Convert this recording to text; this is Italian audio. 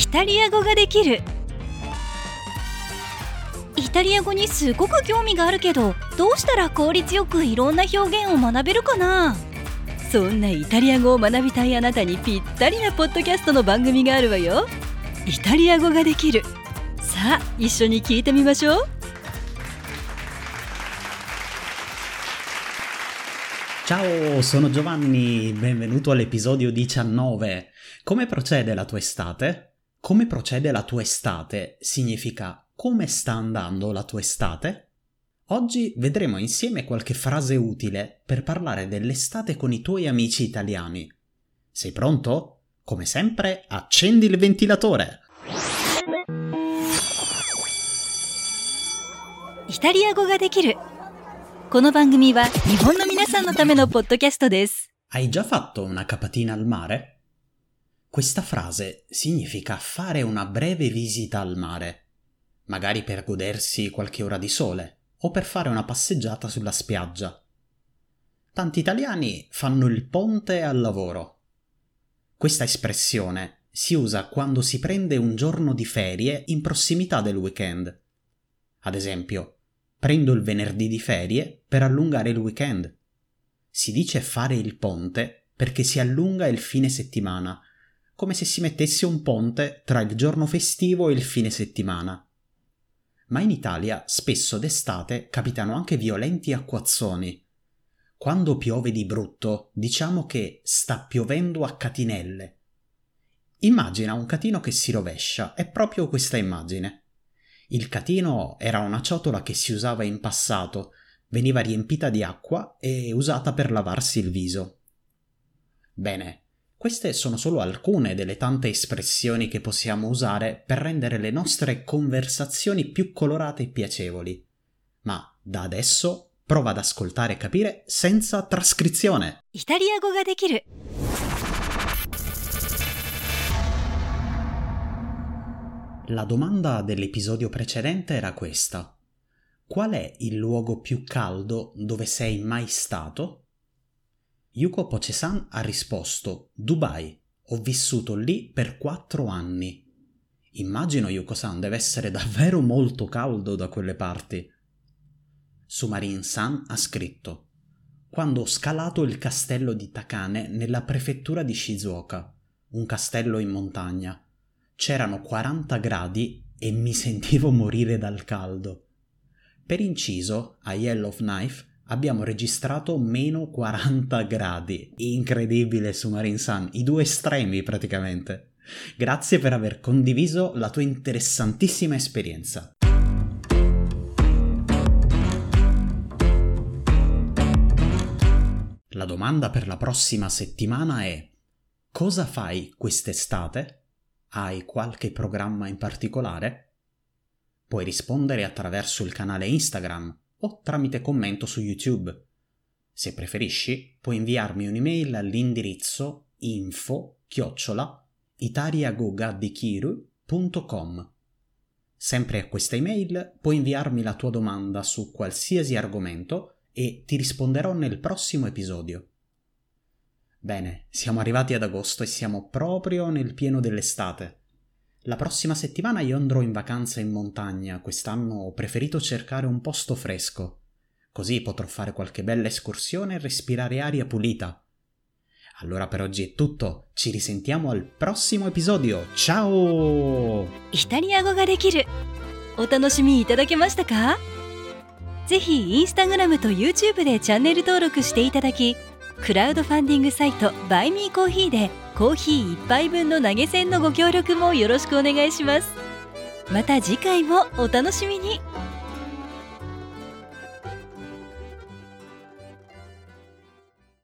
イタリア語ができる。イタリア語にすごく興味があるけどどうしたら効率よくいろんな表現を学べるかな？そんなイタリア語を学びたいあなたにぴったりなポッドキャストの番組があるわよ。イタリア語ができる。さあ一緒に聞いてみましょう。Ciao, sono Giovanni, benvenuto all'episodio 19. Come procede la tua estate? Come procede la tua estate significa come sta andando la tua estate? Oggi vedremo insieme qualche frase utile per parlare dell'estate con i tuoi amici italiani. Sei pronto? Come sempre, accendi il ventilatore! イタリア語ができるこの番組は日本の皆さんのためのポッドキャストです Hai già fatto una capatina al mare? Questa frase significa fare una breve visita al mare, magari per godersi qualche ora di sole o per fare una passeggiata sulla spiaggia. Tanti italiani fanno il ponte al lavoro. Questa espressione si usa quando si prende un giorno di ferie in prossimità del weekend. Ad esempio, prendo il venerdì di ferie per allungare il weekend. Si dice fare il ponte perché si allunga il fine settimana, come se si mettesse un ponte tra il giorno festivo e il fine settimana. Ma in Italia spesso d'estate capitano anche violenti acquazzoni. Quando piove di brutto, diciamo che sta piovendo a catinelle. Immagina un catino che si rovescia, è proprio questa immagine. Il catino era una ciotola che si usava in passato, veniva riempita di acqua e usata per lavarsi il viso. Bene, queste sono solo alcune delle tante espressioni che possiamo usare per rendere le nostre conversazioni più colorate e piacevoli. Ma da adesso prova ad ascoltare e capire senza trascrizione. La domanda dell'episodio precedente era questa. Qual è il luogo più caldo dove sei mai stato? Yuko Poche-san ha risposto Dubai. Ho vissuto lì per quattro anni. Immagino Yuko-san deve essere davvero molto caldo da quelle parti. Sumarin-san ha scritto Quando ho scalato il castello di Takane nella prefettura di Shizuoka, un castello in montagna, c'erano 40 gradi e mi sentivo morire dal caldo. Per inciso, a Yellowknife abbiamo registrato meno 40 gradi. Incredibile Sumarin San, i due estremi praticamente. Grazie per aver condiviso la tua interessantissima esperienza. La domanda per la prossima settimana è: cosa fai quest'estate? Hai qualche programma in particolare? Puoi rispondere attraverso il canale Instagram o tramite commento su YouTube. Se preferisci, puoi inviarmi un'email all'indirizzo info chiocciola itariagogadikiru.com. Sempre a questa email puoi inviarmi la tua domanda su qualsiasi argomento e ti risponderò nel prossimo episodio. Bene, siamo arrivati ad agosto e siamo proprio nel pieno dell'estate. La prossima settimana io andrò in vacanza in montagna, quest'anno ho preferito cercare un posto fresco, così potrò fare qualche bella escursione e respirare aria pulita. Allora per oggi è tutto, ci risentiamo al prossimo episodio, ciao! イタリア語ができるお楽しみいただけましたかぜひインスタグラムと YouTube でチャンネル登録していただき クラウドファンディングサイトバイミーコーヒーでコーヒー1杯分の投げ銭のご協力もよろしくお願いします。また次回もお楽しみに。